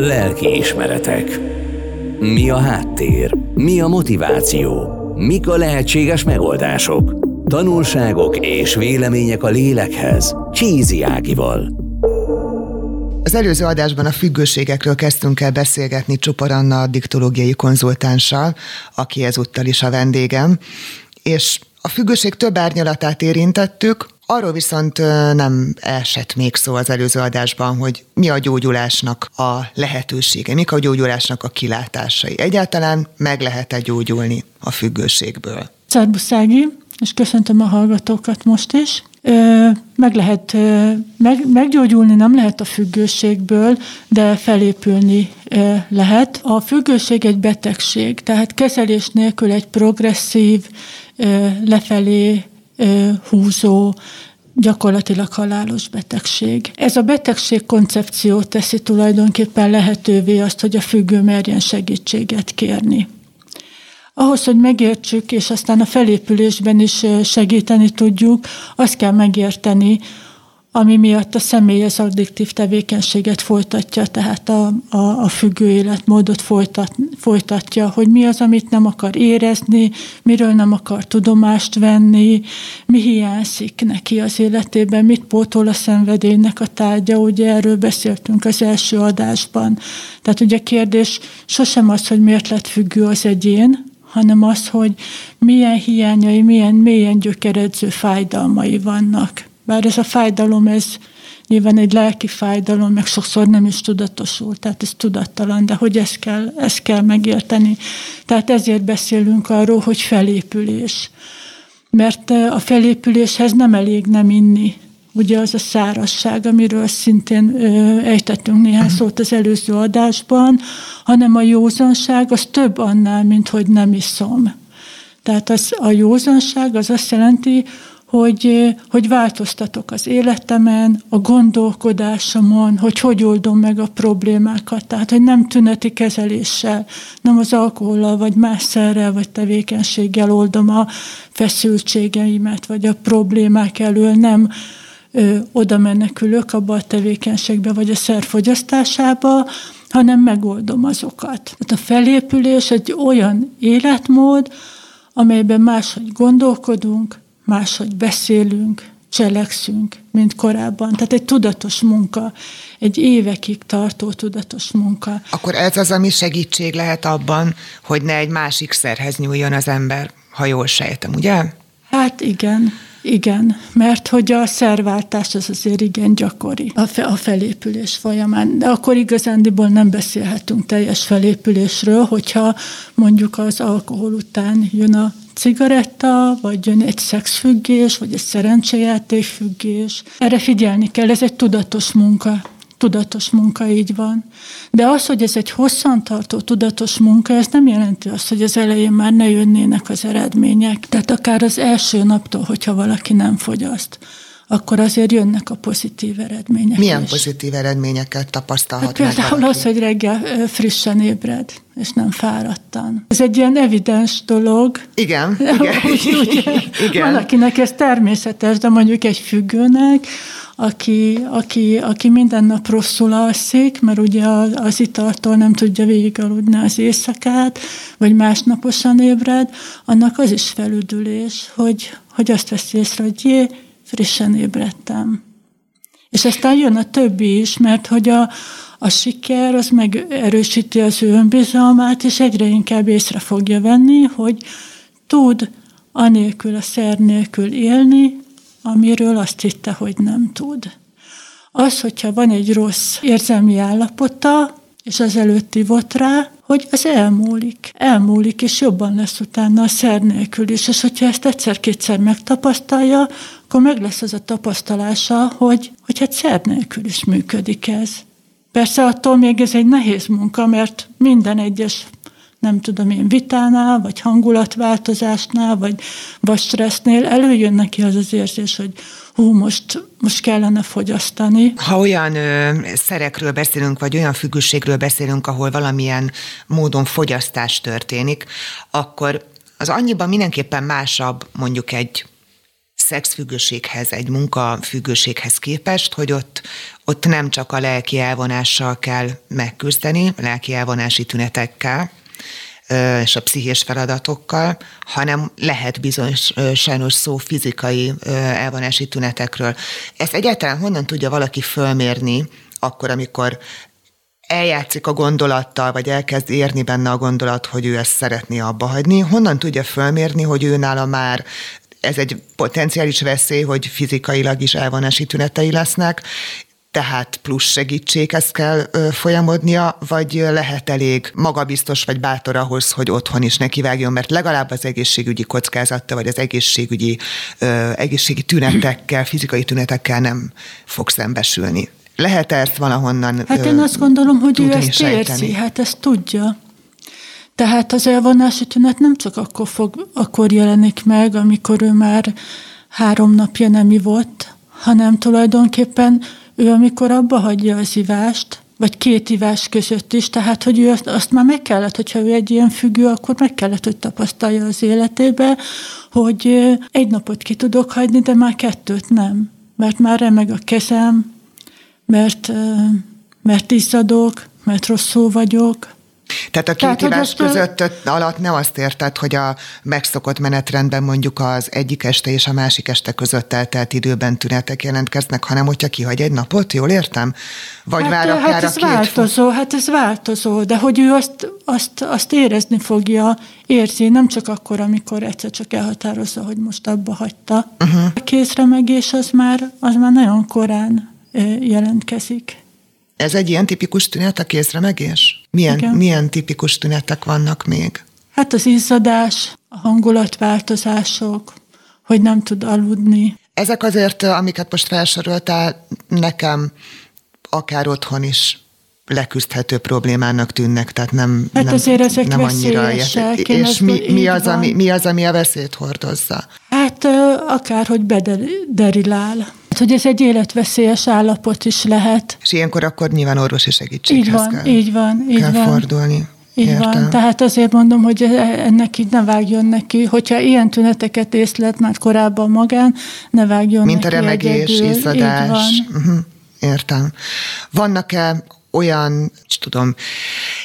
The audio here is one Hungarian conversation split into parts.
Lelki ismeretek. Mi a háttér? Mi a motiváció? Mik a lehetséges megoldások? Tanulságok és vélemények a lélekhez. Csízi Ágival. Az előző adásban a függőségekről kezdtünk el beszélgetni Csupor Anna diktológiai konzultánssal, aki ezúttal is a vendégem, és a függőség több árnyalatát érintettük, Arról viszont nem esett még szó az előző adásban, hogy mi a gyógyulásnak a lehetősége, mik a gyógyulásnak a kilátásai. Egyáltalán meg lehet-e gyógyulni a függőségből? Szerbuszági, és köszöntöm a hallgatókat most is. Meg lehet, meg, meggyógyulni nem lehet a függőségből, de felépülni lehet. A függőség egy betegség, tehát kezelés nélkül egy progresszív, lefelé húzó, gyakorlatilag halálos betegség. Ez a betegség koncepció teszi tulajdonképpen lehetővé azt, hogy a függő merjen segítséget kérni. Ahhoz, hogy megértsük, és aztán a felépülésben is segíteni tudjuk, azt kell megérteni, ami miatt a személy az addiktív tevékenységet folytatja, tehát a, a, a függő életmódot folytat, folytatja, hogy mi az, amit nem akar érezni, miről nem akar tudomást venni, mi hiányzik neki az életében, mit pótol a szenvedélynek a tárgya, ugye erről beszéltünk az első adásban. Tehát ugye a kérdés sosem az, hogy miért lett függő az egyén, hanem az, hogy milyen hiányai, milyen mélyen gyökeredző fájdalmai vannak bár ez a fájdalom, ez nyilván egy lelki fájdalom, meg sokszor nem is tudatosul, tehát ez tudattalan, de hogy ezt kell, ezt kell megérteni. Tehát ezért beszélünk arról, hogy felépülés. Mert a felépüléshez nem elég nem inni, ugye az a szárasság, amiről szintén ö, ejtettünk néhány szót az előző adásban, hanem a józanság az több annál, mint hogy nem iszom. Tehát az, a józanság az azt jelenti, hogy, hogy változtatok az életemen, a gondolkodásomon, hogy hogy oldom meg a problémákat. Tehát, hogy nem tüneti kezeléssel, nem az alkohollal, vagy más szerrel, vagy tevékenységgel oldom a feszültségeimet, vagy a problémák elől, nem ö, oda menekülök abba a tevékenységbe, vagy a szerfogyasztásába, hanem megoldom azokat. Tehát a felépülés egy olyan életmód, amelyben máshogy gondolkodunk, máshogy beszélünk, cselekszünk, mint korábban. Tehát egy tudatos munka, egy évekig tartó tudatos munka. Akkor ez az, ami segítség lehet abban, hogy ne egy másik szerhez nyúljon az ember, ha jól sejtem, ugye? Hát igen. Igen, mert hogy a szerváltás az azért igen gyakori a, fe, a felépülés folyamán. De akkor igazándiból nem beszélhetünk teljes felépülésről, hogyha mondjuk az alkohol után jön a cigaretta, vagy jön egy szexfüggés, vagy egy szerencsejátékfüggés. Erre figyelni kell, ez egy tudatos munka. Tudatos munka, így van. De az, hogy ez egy hosszantartó tudatos munka, ez nem jelenti azt, hogy az elején már ne jönnének az eredmények. Tehát akár az első naptól, hogyha valaki nem fogyaszt akkor azért jönnek a pozitív eredmények. Milyen is. pozitív eredményeket tapasztalhat hát Például az, hogy reggel frissen ébred, és nem fáradtan. Ez egy ilyen evidens dolog. Igen, igen. úgy, ugye, igen. Valakinek ez természetes, de mondjuk egy függőnek, aki, aki, aki minden nap rosszul alszik, mert ugye az, az italtól nem tudja végigaludni az éjszakát, vagy másnaposan ébred, annak az is felüdülés, hogy, hogy azt veszi észre, hogy jé, frissen ébredtem. És aztán jön a többi is, mert hogy a, a siker az megerősíti az ő önbizalmát, és egyre inkább észre fogja venni, hogy tud anélkül a szer nélkül élni, amiről azt hitte, hogy nem tud. Az, hogyha van egy rossz érzelmi állapota, és az előtt ivott rá, hogy az elmúlik. Elmúlik, és jobban lesz utána a szer nélkül is. És hogyha ezt egyszer-kétszer megtapasztalja, akkor meg lesz az a tapasztalása, hogy, hogy hát szer nélkül is működik ez. Persze attól még ez egy nehéz munka, mert minden egyes nem tudom én, vitánál, vagy hangulatváltozásnál, vagy, vagy stressznél előjön neki az az érzés, hogy hú, most, most kellene fogyasztani. Ha olyan ö, szerekről beszélünk, vagy olyan függőségről beszélünk, ahol valamilyen módon fogyasztás történik, akkor az annyiban mindenképpen másabb mondjuk egy szexfüggőséghez, egy munkafüggőséghez képest, hogy ott, ott nem csak a lelki elvonással kell megküzdeni, lelki elvonási tünetekkel, és a pszichés feladatokkal, hanem lehet bizony sajnos szó fizikai elvonási tünetekről. Ezt egyáltalán honnan tudja valaki fölmérni, akkor, amikor eljátszik a gondolattal, vagy elkezd érni benne a gondolat, hogy ő ezt szeretné abba hagyni, honnan tudja fölmérni, hogy ő nála már ez egy potenciális veszély, hogy fizikailag is elvonási tünetei lesznek, tehát plusz segítséghez kell folyamodnia, vagy lehet elég magabiztos vagy bátor ahhoz, hogy otthon is nekivágjon, mert legalább az egészségügyi kockázattal, vagy az egészségügyi, ö, egészségi tünetekkel, fizikai tünetekkel nem fog szembesülni. Lehet ezt valahonnan Hát én azt gondolom, hogy ő ezt érzi, hát ezt tudja. Tehát az elvonási tünet nem csak akkor, fog, akkor jelenik meg, amikor ő már három napja nem ivott, hanem tulajdonképpen ő amikor abba hagyja az ivást, vagy két ivás között is, tehát hogy ő azt, azt már meg kellett, hogyha ő egy ilyen függő, akkor meg kellett, hogy tapasztalja az életébe, hogy egy napot ki tudok hagyni, de már kettőt nem. Mert már remeg a kezem, mert, mert izzadok, mert rosszul vagyok, tehát a két Tehát, hívás között a... alatt ne azt érted, hogy a megszokott menetrendben mondjuk az egyik este és a másik este között eltelt időben tünetek jelentkeznek, hanem hogyha kihagy egy napot, jól értem? Vagy hát, vár akár hát ez a két változó, hát ez változó, de hogy ő azt, azt, azt érezni fogja, érzi, nem csak akkor, amikor egyszer csak elhatározza, hogy most abba hagyta. Uh-huh. A kézremegés az már, az már nagyon korán jelentkezik. Ez egy ilyen tipikus tünet, a kézremegés? Milyen, milyen tipikus tünetek vannak még? Hát az izzadás, a hangulatváltozások, hogy nem tud aludni. Ezek azért, amiket most felsoroltál, nekem akár otthon is leküzdhető problémának tűnnek, tehát nem, hát nem, azért ezek nem annyira. És mi, mi, az, ami, mi az, ami a veszélyt hordozza? Hát akár, hogy bederilál. Hát, hogy ez egy életveszélyes állapot is lehet. És ilyenkor akkor nyilván orvosi segítséghez így van, kell, így van, így kell van. fordulni. Így Értem. van. Tehát azért mondom, hogy ennek így ne vágjon neki. Hogyha ilyen tüneteket észlelt már korábban magán, ne vágjon Mint neki a remegés, izzadás. Uh-huh. Értem. Vannak-e olyan, tudom,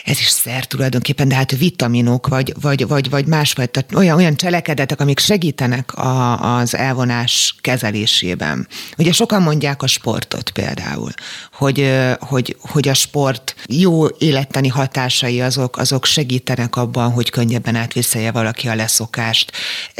ez is szer tulajdonképpen, de hát vitaminok, vagy, vagy, vagy, vagy másfajta olyan, olyan cselekedetek, amik segítenek a, az elvonás kezelésében. Ugye sokan mondják a sportot például, hogy, hogy, hogy a sport jó élettani hatásai azok, azok segítenek abban, hogy könnyebben átviselje valaki a leszokást.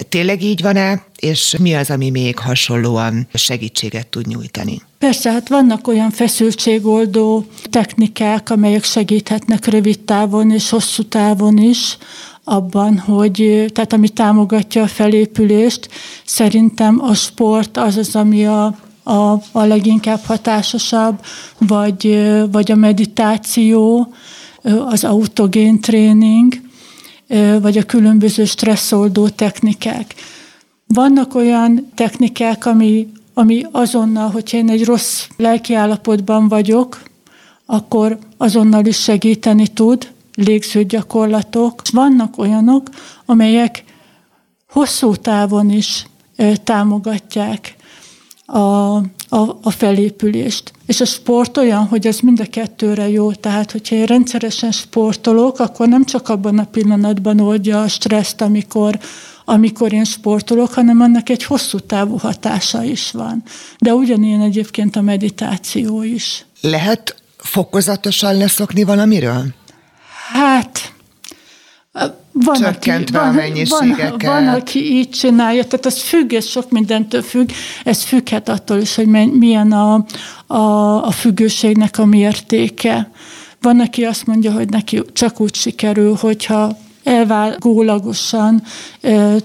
Tényleg így van-e? És mi az, ami még hasonlóan segítséget tud nyújtani? Persze, hát vannak olyan feszültségoldó technikák, amelyek segíthetnek rövid távon és hosszú távon is abban, hogy, tehát ami támogatja a felépülést, szerintem a sport az az, ami a, a, a leginkább hatásosabb, vagy, vagy a meditáció, az autogén tréning, vagy a különböző stresszoldó technikák. Vannak olyan technikák, ami ami azonnal, hogyha én egy rossz lelkiállapotban vagyok, akkor azonnal is segíteni tud, légzőgyakorlatok. Vannak olyanok, amelyek hosszú távon is támogatják a, a, a felépülést. És a sport olyan, hogy ez mind a kettőre jó. Tehát, hogyha én rendszeresen sportolok, akkor nem csak abban a pillanatban oldja a stresszt, amikor amikor én sportolok, hanem annak egy hosszú távú hatása is van. De ugyanilyen egyébként a meditáció is. Lehet fokozatosan leszokni valamiről? Hát, van, Csökkentve aki, a van, van, aki így csinálja, tehát ez függ, ez sok mindentől függ, ez függhet attól is, hogy milyen a, a, a függőségnek a mértéke. Van, aki azt mondja, hogy neki csak úgy sikerül, hogyha elvágólagosan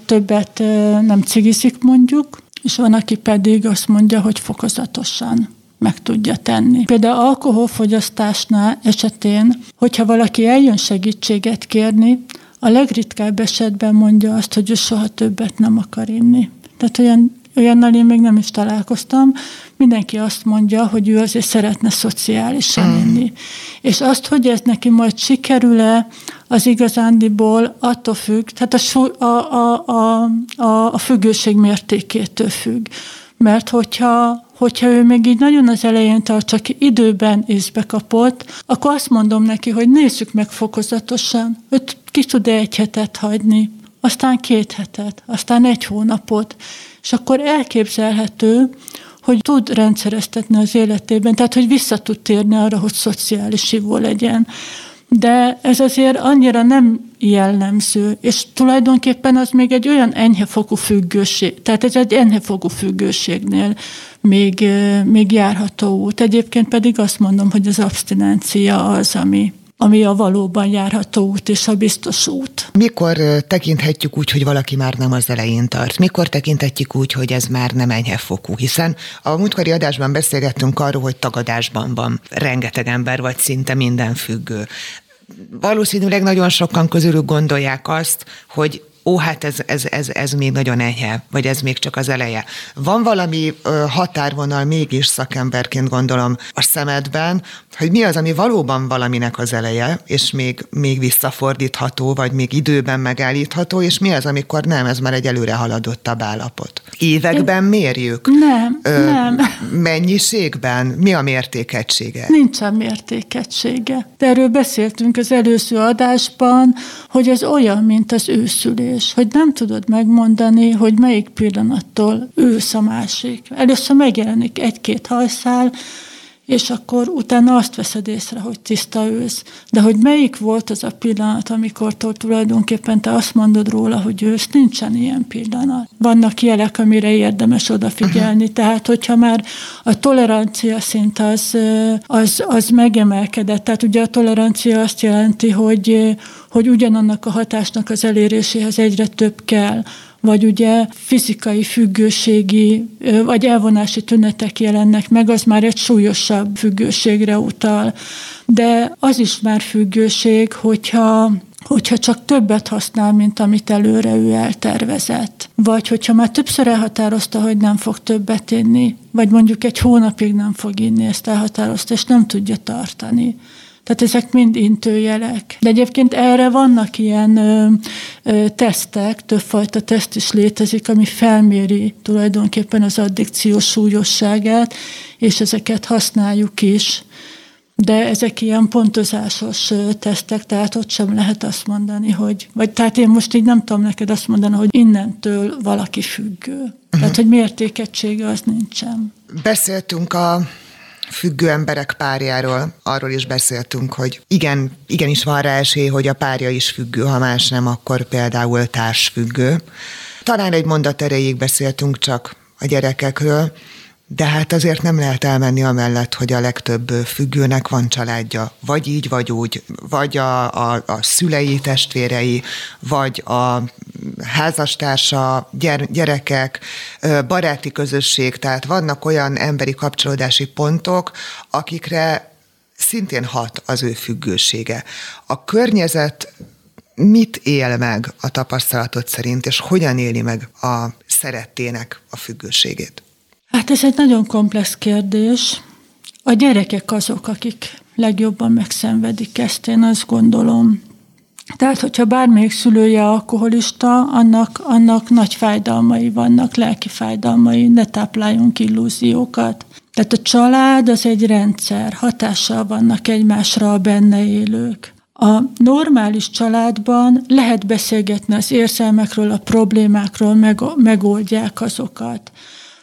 többet nem cigizik mondjuk, és van, aki pedig azt mondja, hogy fokozatosan meg tudja tenni. Például alkoholfogyasztásnál esetén, hogyha valaki eljön segítséget kérni, a legritkább esetben mondja azt, hogy ő soha többet nem akar inni. Tehát olyan, olyannal én még nem is találkoztam. Mindenki azt mondja, hogy ő azért szeretne szociálisan mm. inni. És azt, hogy ez neki majd sikerül-e, az igazándiból attól függ, tehát a, a, a, a, a függőség mértékétől függ. Mert hogyha, hogyha ő még így nagyon az elején tart, csak időben észbe kapott, akkor azt mondom neki, hogy nézzük meg fokozatosan, őt ki tud egy hetet hagyni, aztán két hetet, aztán egy hónapot, és akkor elképzelhető, hogy tud rendszereztetni az életében, tehát hogy vissza tud térni arra, hogy szociális hívó legyen. De ez azért annyira nem jellemző, és tulajdonképpen az még egy olyan enyhefokú függőség, tehát ez egy enyhefokú függőségnél még, még járható út. Egyébként pedig azt mondom, hogy az abstinencia az, ami, ami a valóban járható út és a biztos út. Mikor tekinthetjük úgy, hogy valaki már nem az elején tart? Mikor tekinthetjük úgy, hogy ez már nem enyhe fokú? Hiszen a múltkori adásban beszélgettünk arról, hogy tagadásban van rengeteg ember, vagy szinte minden függő. Valószínűleg nagyon sokan közülük gondolják azt, hogy ó, hát ez, ez, ez, ez még nagyon enyhe, vagy ez még csak az eleje. Van valami ö, határvonal mégis szakemberként gondolom a szemedben, hogy mi az, ami valóban valaminek az eleje, és még, még visszafordítható, vagy még időben megállítható, és mi az, amikor nem, ez már egy előre haladottabb állapot. Években mérjük? Nem, Ö, nem. Mennyiségben? Mi a mértékegysége? Nincsen mértékegysége. De erről beszéltünk az előző adásban, hogy ez olyan, mint az őszülés, hogy nem tudod megmondani, hogy melyik pillanattól ősz a másik. Először megjelenik egy-két hajszál, és akkor utána azt veszed észre, hogy tiszta ősz. De hogy melyik volt az a pillanat, amikor tulajdonképpen te azt mondod róla, hogy ősz, nincsen ilyen pillanat. Vannak jelek, amire érdemes odafigyelni. Uh-huh. Tehát, hogyha már a tolerancia szint az, az, az megemelkedett, tehát ugye a tolerancia azt jelenti, hogy, hogy ugyanannak a hatásnak az eléréséhez egyre több kell vagy ugye fizikai függőségi, vagy elvonási tünetek jelennek meg, az már egy súlyosabb függőségre utal. De az is már függőség, hogyha hogyha csak többet használ, mint amit előre ő eltervezett. Vagy hogyha már többször elhatározta, hogy nem fog többet inni, vagy mondjuk egy hónapig nem fog inni, ezt elhatározta, és nem tudja tartani. Tehát ezek mind intőjelek. De egyébként erre vannak ilyen ö, ö, tesztek, többfajta teszt is létezik, ami felméri tulajdonképpen az addikció súlyosságát, és ezeket használjuk is. De ezek ilyen pontozásos tesztek, tehát ott sem lehet azt mondani, hogy, vagy tehát én most így nem tudom neked azt mondani, hogy innentől valaki függő. Uh-huh. Tehát, hogy mértékegysége az nincsen. Beszéltünk a függő emberek párjáról, arról is beszéltünk, hogy igen, igenis van rá esély, hogy a párja is függő, ha más nem, akkor például társfüggő. Talán egy mondat erejéig beszéltünk csak a gyerekekről, de hát azért nem lehet elmenni amellett, hogy a legtöbb függőnek van családja. Vagy így, vagy úgy. Vagy a, a, a szülei, testvérei, vagy a házastársa, gyere, gyerekek, baráti közösség. Tehát vannak olyan emberi kapcsolódási pontok, akikre szintén hat az ő függősége. A környezet mit él meg a tapasztalatot szerint, és hogyan éli meg a szerettének a függőségét? Hát ez egy nagyon komplex kérdés. A gyerekek azok, akik legjobban megszenvedik ezt, én azt gondolom. Tehát, hogyha bármelyik szülője alkoholista, annak, annak nagy fájdalmai vannak, lelki fájdalmai, ne tápláljunk illúziókat. Tehát a család az egy rendszer, hatással vannak egymásra a benne élők. A normális családban lehet beszélgetni az érzelmekről, a problémákról, meg, megoldják azokat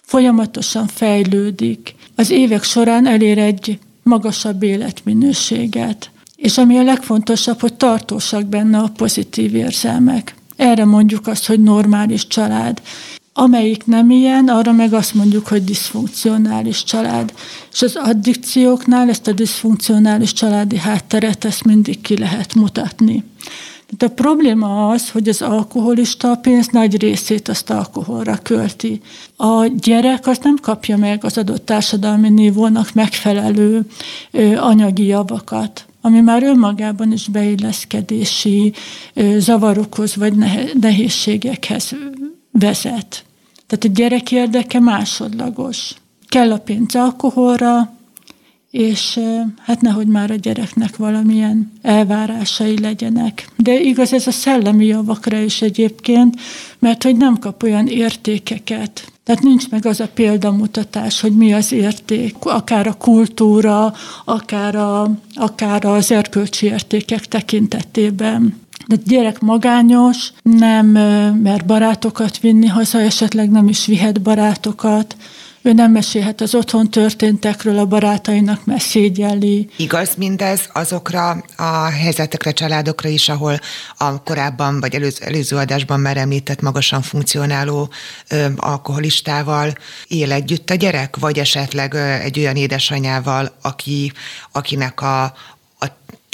folyamatosan fejlődik. Az évek során elér egy magasabb életminőséget. És ami a legfontosabb, hogy tartósak benne a pozitív érzelmek. Erre mondjuk azt, hogy normális család. Amelyik nem ilyen, arra meg azt mondjuk, hogy diszfunkcionális család. És az addikcióknál ezt a diszfunkcionális családi hátteret ezt mindig ki lehet mutatni. De a probléma az, hogy az alkoholista a pénz nagy részét azt alkoholra költi. A gyerek azt nem kapja meg az adott társadalmi nívónak megfelelő anyagi javakat ami már önmagában is beilleszkedési zavarokhoz vagy nehézségekhez vezet. Tehát a gyerek érdeke másodlagos. Kell a pénz alkoholra, és hát nehogy már a gyereknek valamilyen elvárásai legyenek. De igaz ez a szellemi javakra is egyébként, mert hogy nem kap olyan értékeket, tehát nincs meg az a példamutatás, hogy mi az érték, akár a kultúra, akár, a, akár az erkölcsi értékek tekintetében. De gyerek magányos, nem mer barátokat vinni haza, esetleg nem is vihet barátokat, ő nem mesélhet az otthon történtekről a barátainak, mert szégyelli. Igaz mindez azokra a helyzetekre, családokra is, ahol a korábban vagy előző, előző adásban már említett magasan funkcionáló ö, alkoholistával él együtt a gyerek, vagy esetleg ö, egy olyan édesanyával, aki, akinek a,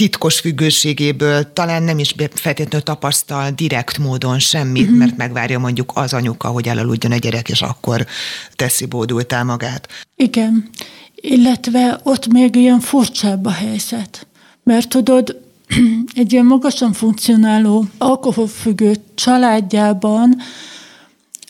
titkos függőségéből talán nem is feltétlenül tapasztal direkt módon semmit, uh-huh. mert megvárja mondjuk az anyuka, hogy elaludjon a gyerek, és akkor teszi bódultál magát. Igen, illetve ott még ilyen furcsább a helyzet. Mert tudod, egy ilyen magasan funkcionáló alkoholfüggő családjában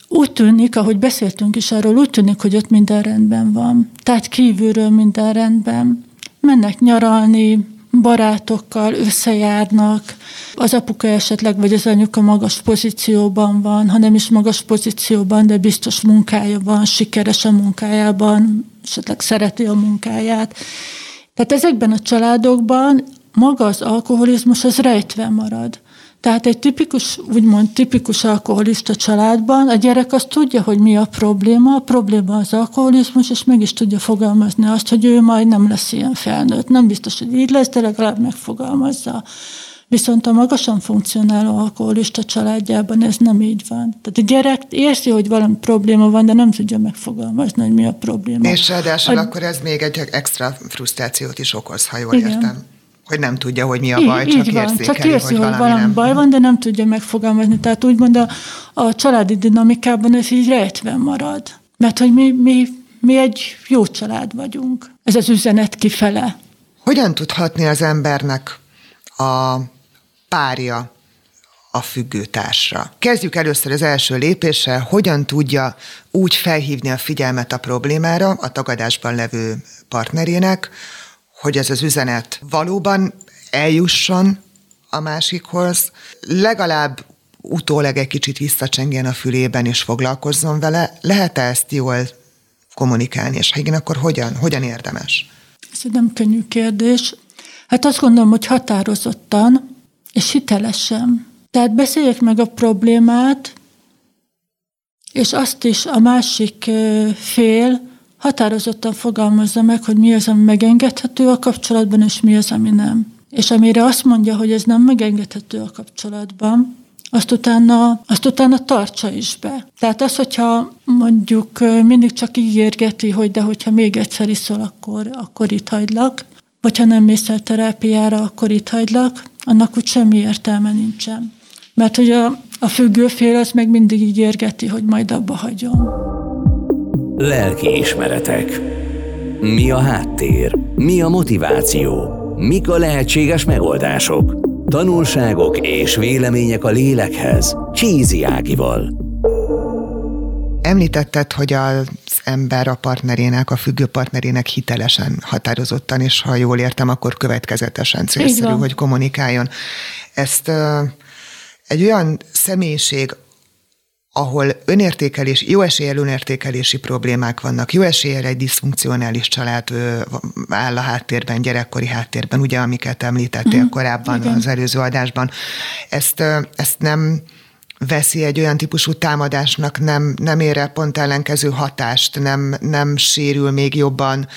úgy tűnik, ahogy beszéltünk is arról, úgy tűnik, hogy ott minden rendben van. Tehát kívülről minden rendben. Mennek nyaralni, barátokkal összejárnak, az apuka esetleg, vagy az anyuka magas pozícióban van, ha nem is magas pozícióban, de biztos munkája van, sikeres a munkájában, esetleg szereti a munkáját. Tehát ezekben a családokban maga az alkoholizmus az rejtve marad. Tehát egy tipikus, úgymond tipikus alkoholista családban a gyerek azt tudja, hogy mi a probléma, a probléma az alkoholizmus, és meg is tudja fogalmazni azt, hogy ő majd nem lesz ilyen felnőtt. Nem biztos, hogy így lesz, de legalább megfogalmazza. Viszont a magasan funkcionáló alkoholista családjában ez nem így van. Tehát a gyerek érzi, hogy valami probléma van, de nem tudja megfogalmazni, hogy mi a probléma. És ráadásul a... akkor ez még egy extra frusztrációt is okoz, ha jól Igen. értem hogy nem tudja, hogy mi a baj, így, csak így van. csak érzi, hogy, hogy valami, nem. baj van, de nem tudja megfogalmazni. Tehát úgymond a, a családi dinamikában ez így rejtve marad. Mert hogy mi, mi, mi egy jó család vagyunk. Ez az üzenet kifele. Hogyan tudhatni az embernek a párja a függőtársra. Kezdjük először az első lépéssel, hogyan tudja úgy felhívni a figyelmet a problémára a tagadásban levő partnerének, hogy ez az üzenet valóban eljusson a másikhoz, legalább utólag egy kicsit visszacsengjen a fülében és foglalkozzon vele. Lehet-e ezt jól kommunikálni, és ha igen, akkor hogyan? Hogyan érdemes? Ez egy nem könnyű kérdés. Hát azt gondolom, hogy határozottan és hitelesen. Tehát beszéljek meg a problémát, és azt is a másik fél határozottan fogalmazza meg, hogy mi az, ami megengedhető a kapcsolatban, és mi az, ami nem. És amire azt mondja, hogy ez nem megengedhető a kapcsolatban, azt utána, azt utána tartsa is be. Tehát az, hogyha mondjuk mindig csak ígérgeti, hogy de hogyha még egyszer iszol, akkor, akkor itt hagylak, vagy ha nem mész el terápiára, akkor itt hagylak, annak úgy semmi értelme nincsen. Mert hogy a, a függőfél az meg mindig ígérgeti, hogy majd abba hagyom. Lelkiismeretek. Mi a háttér? Mi a motiváció? Mik a lehetséges megoldások? Tanulságok és vélemények a lélekhez. Csízi Ágival. Említetted, hogy az ember a partnerének, a függő partnerének hitelesen, határozottan, és ha jól értem, akkor következetesen célszerű, hogy kommunikáljon. Ezt egy olyan személyiség, ahol önértékelés, jó eséllyel önértékelési problémák vannak, jó eséllyel egy diszfunkcionális család áll a háttérben, gyerekkori háttérben, ugye, amiket említettél uh-huh. korábban Igen. az előző adásban. Ezt, ezt nem veszi egy olyan típusú támadásnak, nem, nem ér el pont ellenkező hatást, nem, nem sérül még jobban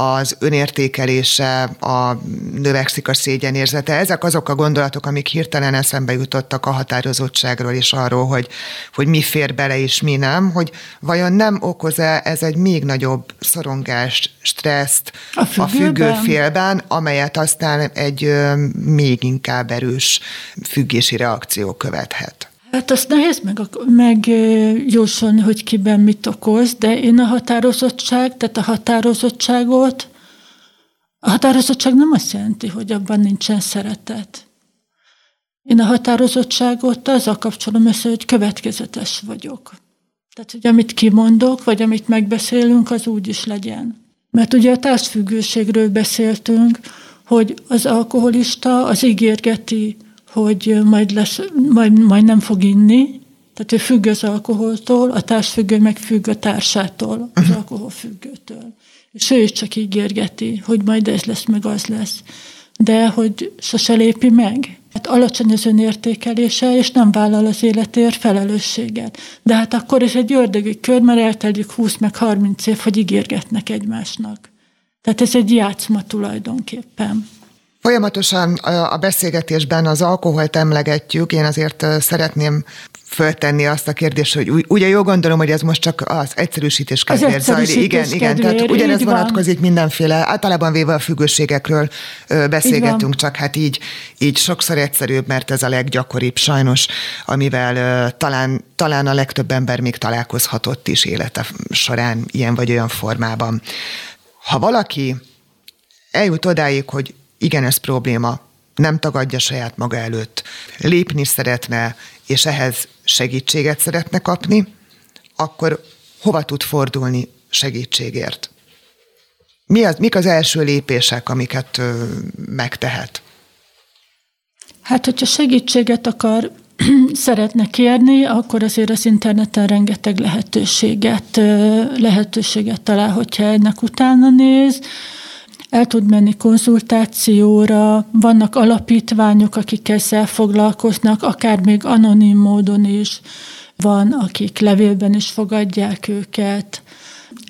az önértékelése, a növekszik a szégyenérzete. Ezek azok a gondolatok, amik hirtelen eszembe jutottak a határozottságról és arról, hogy, hogy mi fér bele és mi nem, hogy vajon nem okoz-e ez egy még nagyobb szorongást, stresszt a, a függő félben, amelyet aztán egy ö, még inkább erős függési reakció követhet. Hát azt nehéz meg, megjósolni, hogy kiben mit okoz, de én a határozottság, tehát a határozottságot, a határozottság nem azt jelenti, hogy abban nincsen szeretet. Én a határozottságot azzal kapcsolom össze, hogy következetes vagyok. Tehát, hogy amit kimondok, vagy amit megbeszélünk, az úgy is legyen. Mert ugye a társfüggőségről beszéltünk, hogy az alkoholista az ígérgeti, hogy majd, lesz, majd, majd nem fog inni, tehát ő függ az alkoholtól, a társfüggő meg függ a társától, az alkoholfüggőtől. És ő is csak ígérgeti, hogy majd ez lesz, meg az lesz. De hogy sose lépi meg. Hát alacsony az önértékelése, és nem vállal az életért felelősséget. De hát akkor is egy ördögi kör, mert eltelik 20 meg 30 év, hogy ígérgetnek egymásnak. Tehát ez egy játszma tulajdonképpen. Folyamatosan a beszélgetésben az alkoholt emlegetjük, én azért szeretném föltenni azt a kérdést, hogy ugye jó gondolom, hogy ez most csak az egyszerűsítés kedvéért zajlik. Igen, igen, tehát ugyanez vonatkozik mindenféle, általában véve a függőségekről beszélgetünk, csak hát így, így sokszor egyszerűbb, mert ez a leggyakoribb sajnos, amivel talán, talán a legtöbb ember még találkozhatott is élete során ilyen vagy olyan formában. Ha valaki eljut odáig, hogy igen, ez probléma, nem tagadja saját maga előtt, lépni szeretne, és ehhez segítséget szeretne kapni, akkor hova tud fordulni segítségért? Mi az, mik az első lépések, amiket ö, megtehet? Hát, hogyha segítséget akar, szeretne kérni, akkor azért az interneten rengeteg lehetőséget, lehetőséget talál, hogyha ennek utána néz el tud menni konzultációra, vannak alapítványok, akik ezzel foglalkoznak, akár még anonim módon is, van, akik levélben is fogadják őket,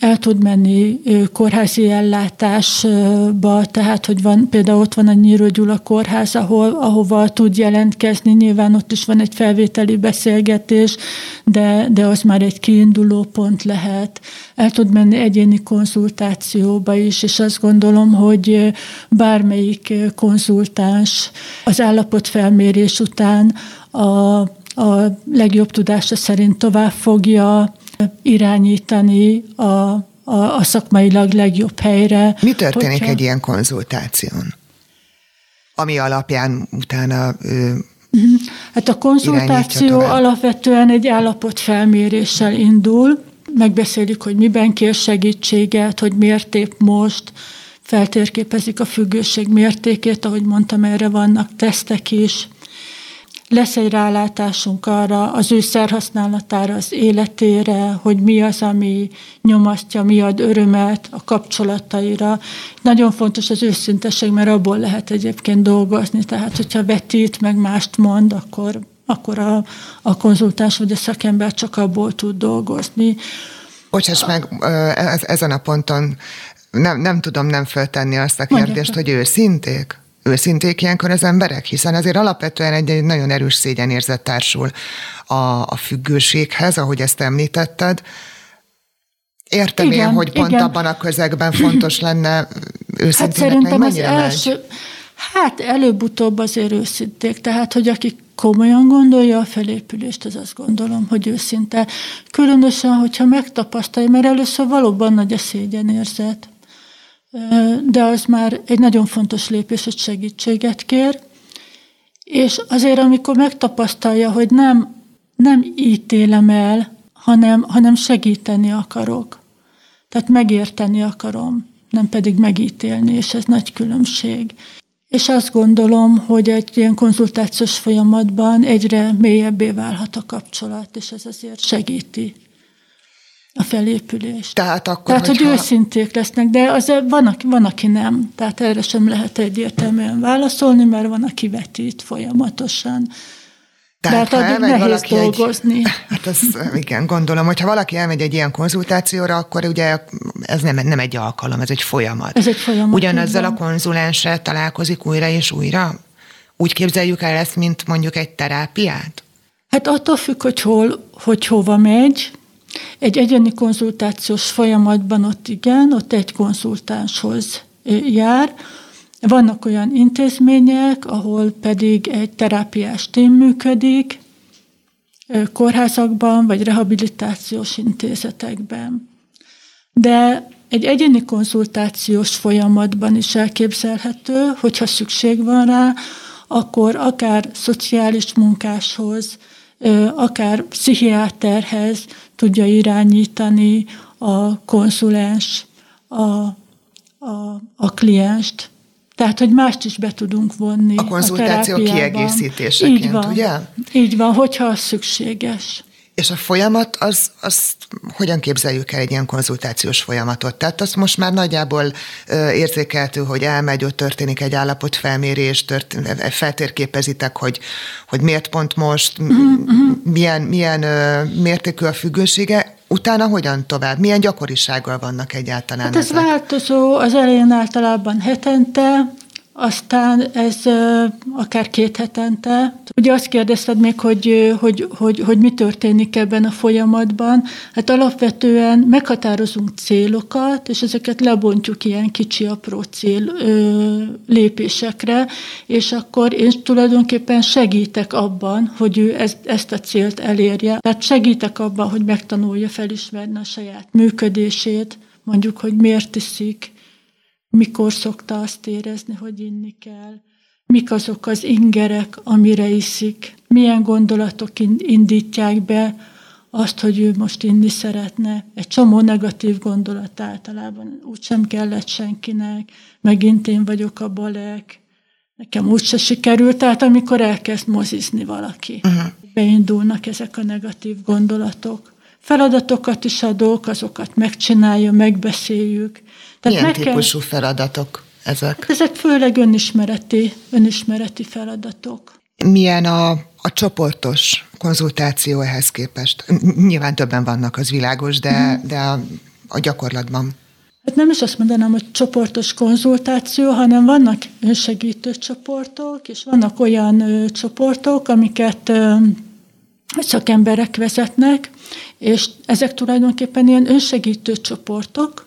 el tud menni kórházi ellátásba, tehát, hogy van, például ott van a Nyíró Gyula kórház, ahol, ahova tud jelentkezni, nyilván ott is van egy felvételi beszélgetés, de, de az már egy kiinduló pont lehet. El tud menni egyéni konzultációba is, és azt gondolom, hogy bármelyik konzultáns az állapotfelmérés után a, a legjobb tudása szerint tovább fogja irányítani a, a, a szakmailag legjobb helyre. Mi történik hogyha... egy ilyen konzultáción? Ami alapján utána ő. Hát a konzultáció alapvetően egy állapotfelméréssel indul, megbeszélik, hogy miben kér segítséget, hogy miért épp most, feltérképezik a függőség mértékét, ahogy mondtam, erre vannak tesztek is, lesz egy rálátásunk arra, az ő szerhasználatára, az életére, hogy mi az, ami nyomasztja, mi ad örömet a kapcsolataira. Nagyon fontos az őszinteség, mert abból lehet egyébként dolgozni. Tehát, hogyha vetít, meg mást mond, akkor, akkor a, a konzultáns vagy a szakember csak abból tud dolgozni. Bocsáss meg, ezen a ponton nem, nem tudom nem feltenni azt a kérdést, Mondjak. hogy őszinték? Őszinték ilyenkor az emberek, hiszen azért alapvetően egy, egy nagyon erős szégyenérzet társul a, a függőséghez, ahogy ezt említetted. Értem igen, én, hogy pont igen. abban a közegben fontos lenne őszintének hát szerintem az első, megy? Hát előbb-utóbb azért őszinték, tehát hogy aki komolyan gondolja a felépülést, az azt gondolom, hogy őszinte. Különösen, hogyha megtapasztalja, mert először valóban nagy a szégyenérzet de az már egy nagyon fontos lépés, hogy segítséget kér, és azért, amikor megtapasztalja, hogy nem, nem ítélem el, hanem, hanem segíteni akarok. Tehát megérteni akarom, nem pedig megítélni, és ez nagy különbség. És azt gondolom, hogy egy ilyen konzultációs folyamatban egyre mélyebbé válhat a kapcsolat, és ez azért segíti a felépülés. Tehát akkor, Tehát, hogyha... hogy őszinték lesznek, de azért van, aki, van, aki nem. Tehát erre sem lehet egyértelműen válaszolni, mert van, aki vetít folyamatosan. Tehát, Tehát addig nehéz dolgozni. Egy, hát az, igen, gondolom, hogyha valaki elmegy egy ilyen konzultációra, akkor ugye ez nem, nem egy alkalom, ez egy folyamat. Ez egy folyamat. Ugyanazzal a konzulenssel találkozik újra és újra? Úgy képzeljük el ezt, mint mondjuk egy terápiát? Hát attól függ, hogy hol, hogy hova megy, egy egyéni konzultációs folyamatban ott igen, ott egy konzultánshoz jár. Vannak olyan intézmények, ahol pedig egy terápiás tím működik, kórházakban vagy rehabilitációs intézetekben. De egy egyéni konzultációs folyamatban is elképzelhető, hogyha szükség van rá, akkor akár szociális munkáshoz, akár pszichiáterhez tudja irányítani a konzulens a, a, a klienst. Tehát, hogy mást is be tudunk vonni. A konzultáció a kiegészítéseként, Így van. ugye? Így van, hogyha az szükséges. És a folyamat, az, az hogyan képzeljük el egy ilyen konzultációs folyamatot? Tehát azt most már nagyjából érzékeltő, hogy elmegy, ott történik egy állapotfelmérés, történ- feltérképezitek, hogy, hogy miért pont most, uh-huh. milyen, milyen mértékű a függősége, Utána hogyan tovább? Milyen gyakorisággal vannak egyáltalán Hát ez ezek? változó, az elején általában hetente, aztán ez akár két hetente. Ugye azt kérdezted még, hogy, hogy, hogy, hogy mi történik ebben a folyamatban. Hát alapvetően meghatározunk célokat, és ezeket lebontjuk ilyen kicsi, apró cél lépésekre, és akkor én tulajdonképpen segítek abban, hogy ő ezt, ezt a célt elérje. Tehát segítek abban, hogy megtanulja felismerni a saját működését, mondjuk, hogy miért iszik, mikor szokta azt érezni, hogy inni kell, mik azok az ingerek, amire iszik, milyen gondolatok indítják be azt, hogy ő most inni szeretne. Egy csomó negatív gondolat általában úgysem kellett senkinek, megint én vagyok a balek, nekem úgyse sikerült, tehát amikor elkezd mozizni valaki, uh-huh. beindulnak ezek a negatív gondolatok. Feladatokat is adok, azokat megcsinálja, megbeszéljük, tehát Milyen típusú kell... feladatok ezek? Hát ezek főleg önismereti, önismereti feladatok. Milyen a, a csoportos konzultáció ehhez képest? Nyilván többen vannak, az világos, de, hmm. de a, a gyakorlatban. Hát nem is azt mondanám, hogy csoportos konzultáció, hanem vannak önsegítő csoportok, és vannak olyan ö, csoportok, amiket ö, szakemberek vezetnek, és ezek tulajdonképpen ilyen önsegítő csoportok,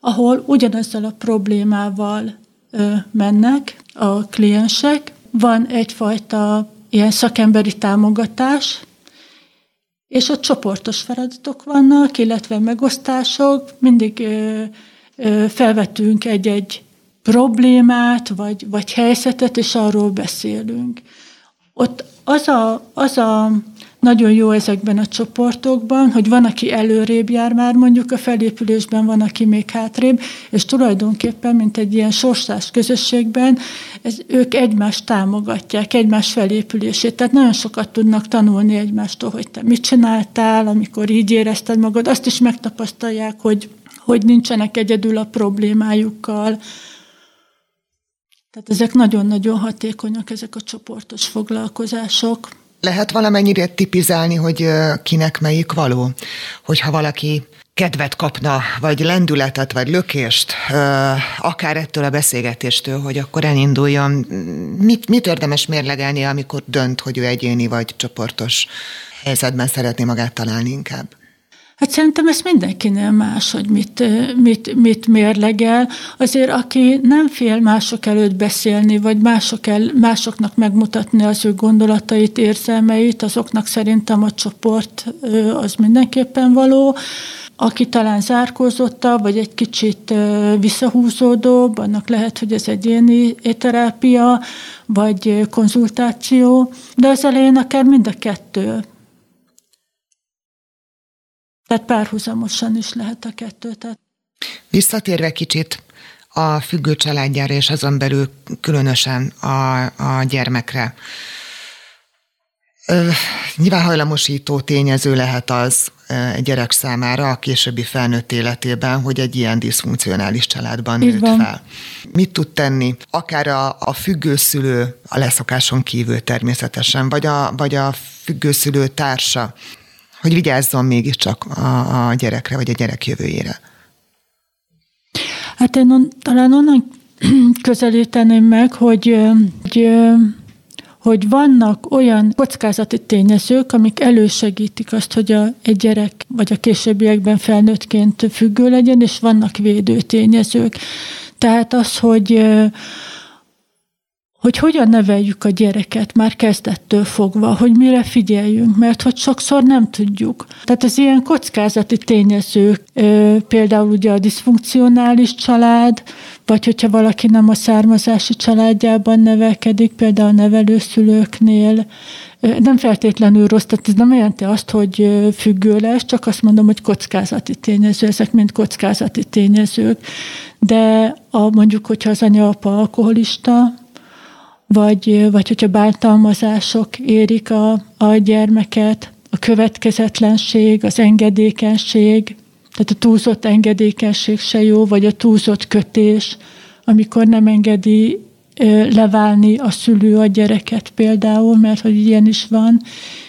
ahol ugyanezzel a problémával ö, mennek a kliensek. Van egyfajta ilyen szakemberi támogatás, és ott csoportos feladatok vannak, illetve megosztások. Mindig ö, ö, felvetünk egy-egy problémát, vagy, vagy helyzetet, és arról beszélünk. Ott az a, az a nagyon jó ezekben a csoportokban, hogy van, aki előrébb jár már mondjuk a felépülésben, van, aki még hátrébb, és tulajdonképpen, mint egy ilyen sorstás közösségben, ez, ők egymást támogatják, egymás felépülését. Tehát nagyon sokat tudnak tanulni egymástól, hogy te mit csináltál, amikor így érezted magad. Azt is megtapasztalják, hogy, hogy nincsenek egyedül a problémájukkal, tehát ezek nagyon-nagyon hatékonyak, ezek a csoportos foglalkozások. Lehet valamennyire tipizálni, hogy kinek melyik való? Hogyha valaki kedvet kapna, vagy lendületet, vagy lökést, akár ettől a beszélgetéstől, hogy akkor elinduljon. Mit, mit érdemes mérlegelni, amikor dönt, hogy ő egyéni vagy csoportos helyzetben szeretné magát találni inkább? Hát szerintem ez mindenkinél más, hogy mit, mit, mit mérlegel. Azért aki nem fél mások előtt beszélni, vagy mások el, másoknak megmutatni az ő gondolatait, érzelmeit, azoknak szerintem a csoport az mindenképpen való. Aki talán zárkózottabb, vagy egy kicsit visszahúzódóbb, annak lehet, hogy ez egyéni terápia, vagy konzultáció, de az elején akár mind a kettő. Tehát párhuzamosan is lehet a kettő. Tehát. Visszatérve kicsit a függő családjára, és azon belül különösen a, a gyermekre. Ö, nyilván hajlamosító tényező lehet az egy gyerek számára a későbbi felnőtt életében, hogy egy ilyen diszfunkcionális családban nőtt fel. Mit tud tenni? Akár a, a függőszülő, a leszokáson kívül természetesen, vagy a, vagy a függőszülő társa hogy vigyázzon mégiscsak a, a gyerekre, vagy a gyerek jövőjére? Hát én on, talán onnan közelíteném meg, hogy, hogy, hogy vannak olyan kockázati tényezők, amik elősegítik azt, hogy a, egy gyerek vagy a későbbiekben felnőttként függő legyen, és vannak védő tényezők. Tehát az, hogy hogy hogyan neveljük a gyereket már kezdettől fogva, hogy mire figyeljünk, mert hogy sokszor nem tudjuk. Tehát az ilyen kockázati tényezők, például ugye a diszfunkcionális család, vagy hogyha valaki nem a származási családjában nevelkedik, például a nevelőszülőknél, nem feltétlenül rossz, tehát ez nem jelenti azt, hogy függő lesz, csak azt mondom, hogy kockázati tényező, ezek mind kockázati tényezők. De a, mondjuk, hogyha az anya-apa alkoholista, vagy, vagy hogyha bántalmazások érik a, a gyermeket, a következetlenség, az engedékenység, tehát a túlzott engedékenység se jó, vagy a túlzott kötés, amikor nem engedi leválni a szülő a gyereket például, mert hogy ilyen is van,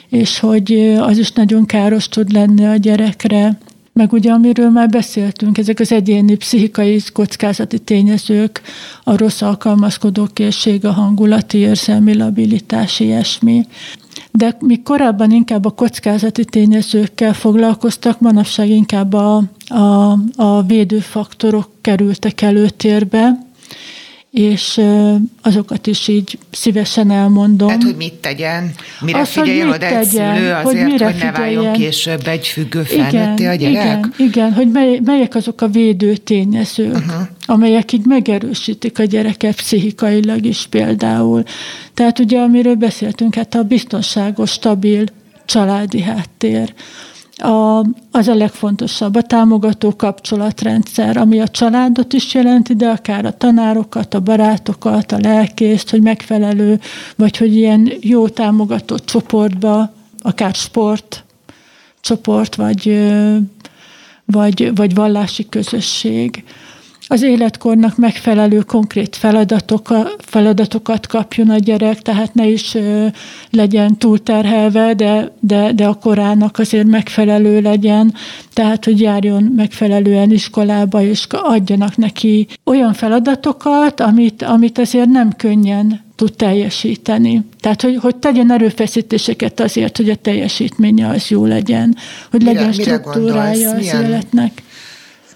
és hogy az is nagyon káros tud lenni a gyerekre. Meg ugye, amiről már beszéltünk, ezek az egyéni pszichikai kockázati tényezők, a rossz alkalmazkodó készség, a hangulati érzelmi labilitás, ilyesmi. De mi korábban inkább a kockázati tényezőkkel foglalkoztak, manapság inkább a, a, a védőfaktorok kerültek előtérbe, és azokat is így szívesen elmondom. Tehát, hogy mit tegyen, mire Azt, figyeljen oda egy szülő azért, hogy, mire hogy ne váljon később egy függő felnőtté a gyerek? Igen, igen hogy mely, melyek azok a védő tényezők, uh-huh. amelyek így megerősítik a gyereket pszichikailag is például. Tehát ugye, amiről beszéltünk, hát a biztonságos, stabil családi háttér a, az a legfontosabb, a támogató kapcsolatrendszer, ami a családot is jelenti, de akár a tanárokat, a barátokat, a lelkészt, hogy megfelelő, vagy hogy ilyen jó támogató csoportba, akár sport csoport, vagy, vagy, vagy vallási közösség az életkornak megfelelő konkrét feladatok, feladatokat kapjon a gyerek, tehát ne is legyen túlterhelve, de, de, de a korának azért megfelelő legyen, tehát hogy járjon megfelelően iskolába, és adjanak neki olyan feladatokat, amit, amit azért nem könnyen tud teljesíteni. Tehát, hogy, hogy tegyen erőfeszítéseket azért, hogy a teljesítménye az jó legyen, hogy legyen mire, struktúrája mire az életnek.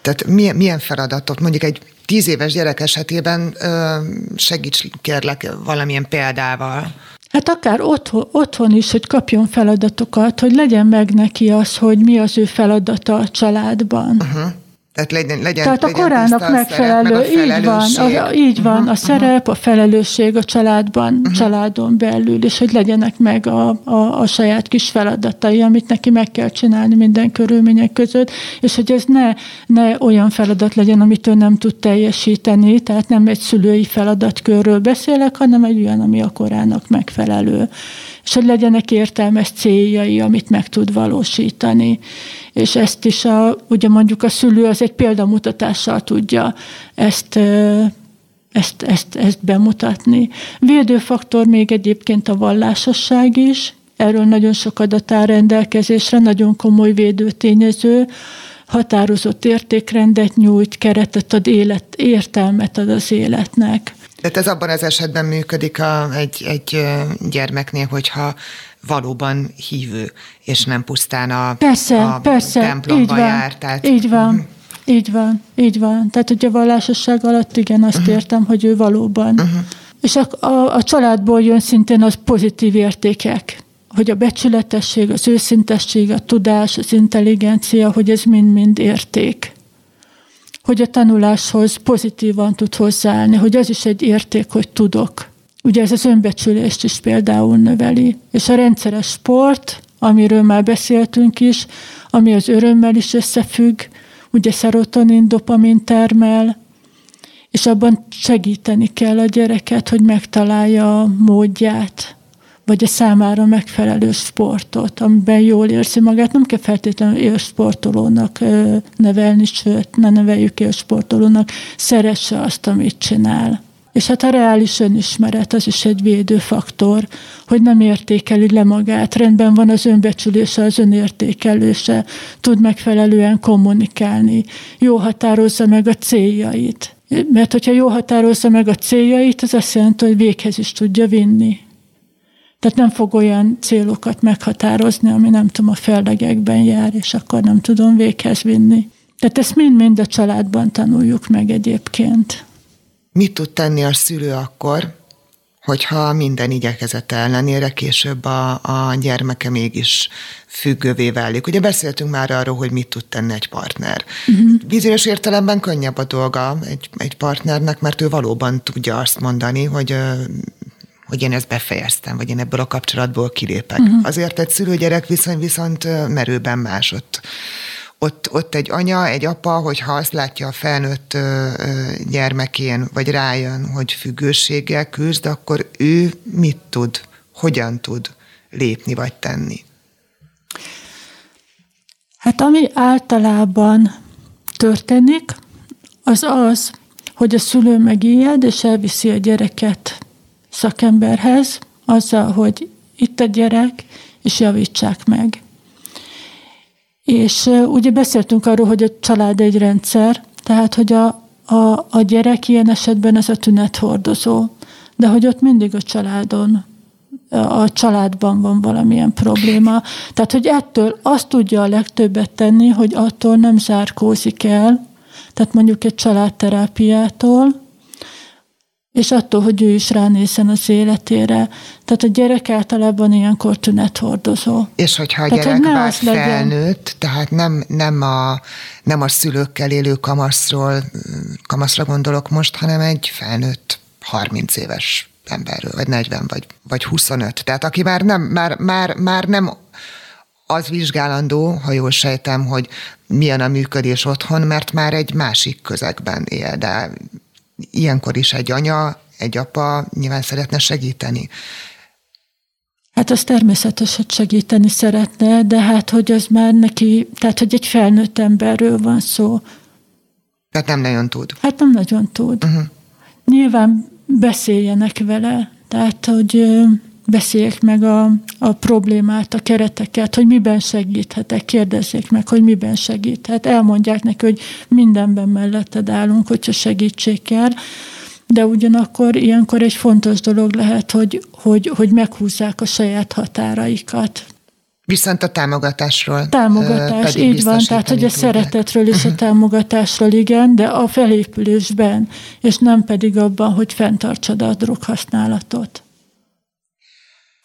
Tehát milyen, milyen feladatot, mondjuk egy tíz éves gyerek esetében ö, segíts kérlek valamilyen példával. Hát akár otthon, otthon is, hogy kapjon feladatokat, hogy legyen meg neki az, hogy mi az ő feladata a családban. Uh-huh. Tehát legyen, legyen, Tehát a legyen korának megfelelő, a így van, a, így van, uh-huh. a szerep, a felelősség a családban, uh-huh. családon belül, és hogy legyenek meg a, a, a saját kis feladatai, amit neki meg kell csinálni minden körülmények között, és hogy ez ne, ne olyan feladat legyen, amit ő nem tud teljesíteni, tehát nem egy szülői feladatkörről beszélek, hanem egy olyan, ami a korának megfelelő és hogy legyenek értelmes céljai, amit meg tud valósítani. És ezt is a, ugye mondjuk a szülő az egy példamutatással tudja ezt ezt, ezt, ezt bemutatni. Védőfaktor még egyébként a vallásosság is, erről nagyon sok adat áll rendelkezésre, nagyon komoly védőtényező, határozott értékrendet nyújt, keretet ad, élet, értelmet ad az életnek. Tehát ez abban az esetben működik a, egy, egy gyermeknél, hogyha valóban hívő, és nem pusztán a, persze, a persze, templomba így van, jár. Tehát, így van. Uh-huh. Így van, így van. Tehát ugye a vallásosság alatt igen, azt uh-huh. értem, hogy ő valóban. Uh-huh. És a, a, a családból jön szintén az pozitív értékek, hogy a becsületesség, az őszintesség, a tudás, az intelligencia, hogy ez mind-mind érték hogy a tanuláshoz pozitívan tud hozzáállni, hogy az is egy érték, hogy tudok. Ugye ez az önbecsülést is például növeli. És a rendszeres sport, amiről már beszéltünk is, ami az örömmel is összefügg, ugye szerotonin, dopamin termel, és abban segíteni kell a gyereket, hogy megtalálja a módját vagy a számára megfelelő sportot, amiben jól érzi magát. Nem kell feltétlenül élsportolónak nevelni, sőt, ne neveljük élsportolónak, szeresse azt, amit csinál. És hát a reális önismeret az is egy védőfaktor, hogy nem értékeli le magát, rendben van az önbecsülése, az önértékelése, tud megfelelően kommunikálni, jó határozza meg a céljait. Mert hogyha jó határozza meg a céljait, az azt jelenti, hogy véghez is tudja vinni. Tehát nem fog olyan célokat meghatározni, ami nem tudom, a fellegekben jár, és akkor nem tudom véghez vinni. Tehát ezt mind-mind a családban tanuljuk meg egyébként. Mit tud tenni a szülő akkor, hogyha minden igyekezete ellenére később a, a gyermeke mégis függővé válik. Ugye beszéltünk már arról, hogy mit tud tenni egy partner. Uh-huh. Bizonyos értelemben könnyebb a dolga egy, egy partnernek, mert ő valóban tudja azt mondani, hogy hogy én ezt befejeztem, vagy én ebből a kapcsolatból kilépek. Uh-huh. Azért egy szülő-gyerek viszony viszont merőben másott. Ott, ott egy anya, egy apa, hogyha azt látja a felnőtt gyermekén, vagy rájön, hogy függőséggel küzd, akkor ő mit tud, hogyan tud lépni vagy tenni? Hát ami általában történik, az az, hogy a szülő megijed, és elviszi a gyereket szakemberhez, azzal, hogy itt a gyerek, és javítsák meg. És ugye beszéltünk arról, hogy a család egy rendszer, tehát, hogy a, a, a gyerek ilyen esetben ez a tünethordozó, de hogy ott mindig a családon, a családban van valamilyen probléma. Tehát, hogy ettől azt tudja a legtöbbet tenni, hogy attól nem zárkózik el, tehát mondjuk egy családterápiától, és attól, hogy ő is ránézzen az életére. Tehát a gyerek általában ilyenkor tünethordozó. És hogyha a tehát, gyerek hogy már felnőtt, tehát nem, nem, a, nem a szülőkkel élő kamaszról, kamaszra gondolok most, hanem egy felnőtt 30 éves emberről, vagy 40, vagy, vagy 25. Tehát aki már nem, már, már, már nem az vizsgálandó, ha jól sejtem, hogy milyen a működés otthon, mert már egy másik közegben él, de ilyenkor is egy anya, egy apa nyilván szeretne segíteni. Hát az természetes, hogy segíteni szeretne, de hát, hogy az már neki, tehát, hogy egy felnőtt emberről van szó. Tehát nem nagyon tud. Hát nem nagyon tud. Uh-huh. Nyilván beszéljenek vele, tehát, hogy beszéljék meg a, a problémát, a kereteket, hogy miben segíthetek, kérdezzék meg, hogy miben segíthet. Elmondják neki, hogy mindenben melletted állunk, hogyha segítség kell, de ugyanakkor ilyenkor egy fontos dolog lehet, hogy, hogy, hogy meghúzzák a saját határaikat. Viszont a támogatásról Támogatás, így van, tehát hogy a szeretetről és a mhm. támogatásról igen, de a felépülésben, és nem pedig abban, hogy fenntartsad a droghasználatot.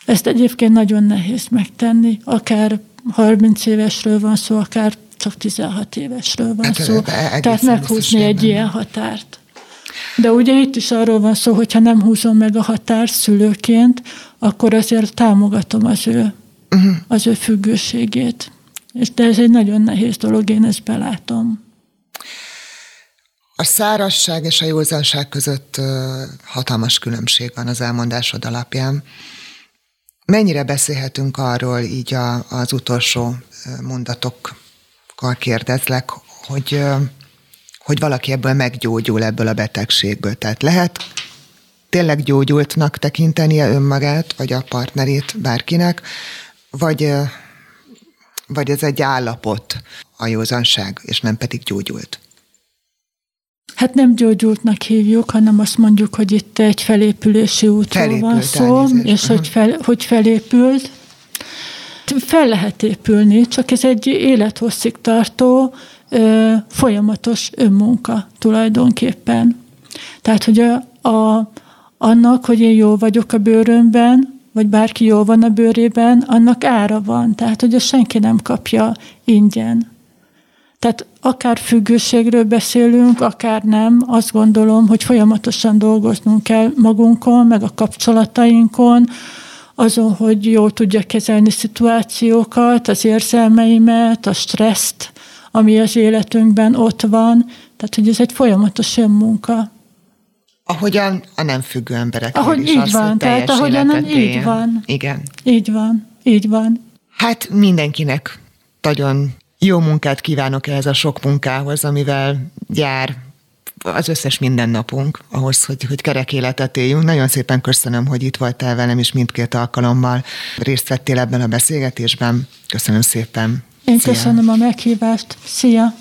Ezt egyébként nagyon nehéz megtenni, akár 30 évesről van szó, akár csak 16 évesről van hát, szó. Tehát meghúzni egy ilyen határt. De ugye itt is arról van szó, hogyha nem húzom meg a határt szülőként, akkor azért támogatom az ő, uh-huh. az ő függőségét. És de ez egy nagyon nehéz dolog, én ezt belátom. A szárasság és a józanság között hatalmas különbség van az elmondásod alapján. Mennyire beszélhetünk arról, így a, az utolsó mondatokkal kérdezlek, hogy, hogy valaki ebből meggyógyul ebből a betegségből. Tehát lehet tényleg gyógyultnak tekintenie önmagát, vagy a partnerét bárkinek, vagy, vagy ez egy állapot, a józanság, és nem pedig gyógyult. Hát nem gyógyultnak hívjuk, hanem azt mondjuk, hogy itt egy felépülési útról Felépült van szó, elnézést. és uh-huh. hogy, fel, hogy felépült. Fel lehet épülni, csak ez egy élethosszig tartó, ö, folyamatos önmunka tulajdonképpen. Tehát, hogy a, a, annak, hogy én jó vagyok a bőrömben, vagy bárki jól van a bőrében, annak ára van. Tehát, hogy a senki nem kapja ingyen. Tehát akár függőségről beszélünk, akár nem, azt gondolom, hogy folyamatosan dolgoznunk kell magunkon, meg a kapcsolatainkon, azon, hogy jól tudja kezelni szituációkat, az érzelmeimet, a stresszt, ami az életünkben ott van. Tehát, hogy ez egy folyamatos önmunka. Ahogyan a nem függő emberek Ahogy is így azt, van, tehát ahogyan nem, így van. Igen. Így van, így van. Hát mindenkinek nagyon jó munkát kívánok ehhez a sok munkához, amivel jár az összes mindennapunk ahhoz, hogy, hogy kerek életet éljünk. Nagyon szépen köszönöm, hogy itt voltál velem, és mindkét alkalommal részt vettél ebben a beszélgetésben. Köszönöm szépen. Én Szia. köszönöm a meghívást. Szia!